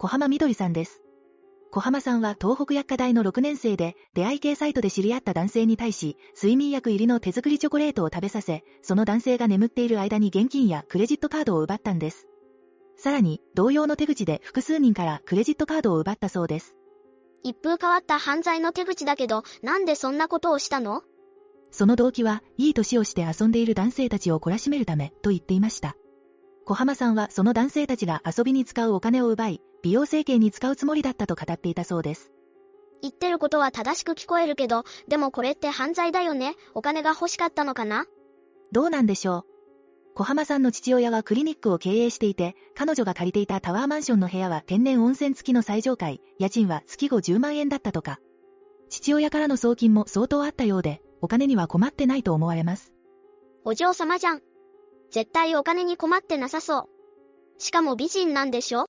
小浜みどりさんです。小浜さんは東北薬科大の6年生で、出会い系サイトで知り合った男性に対し、睡眠薬入りの手作りチョコレートを食べさせ、その男性が眠っている間に現金やクレジットカードを奪ったんです。さらに、同様の手口で複数人からクレジットカードを奪ったそうです。一風変わった犯罪の手口だけど、なんでそんなことをしたの？その動機は、いい年をして遊んでいる男性たちを懲らしめるため、と言っていました。小浜さんはその男性たちが遊びに使うお金を奪い、美容整形に使うつもりだったと語っていたそうです。言ってることは正しく聞こえるけど、でもこれって犯罪だよねお金が欲しかったのかな？どうなんでしょう？小浜さんの父親はクリニックを経営していて、彼女が借りていたタワーマンションの部屋は天然温泉付きの最上階、家賃は月後10万円だったとか。父親からの送金も相当あったようで、お金には困ってないと思われます。お嬢様じゃん。絶対お金に困ってなさそう。しかも美人なんでしょ？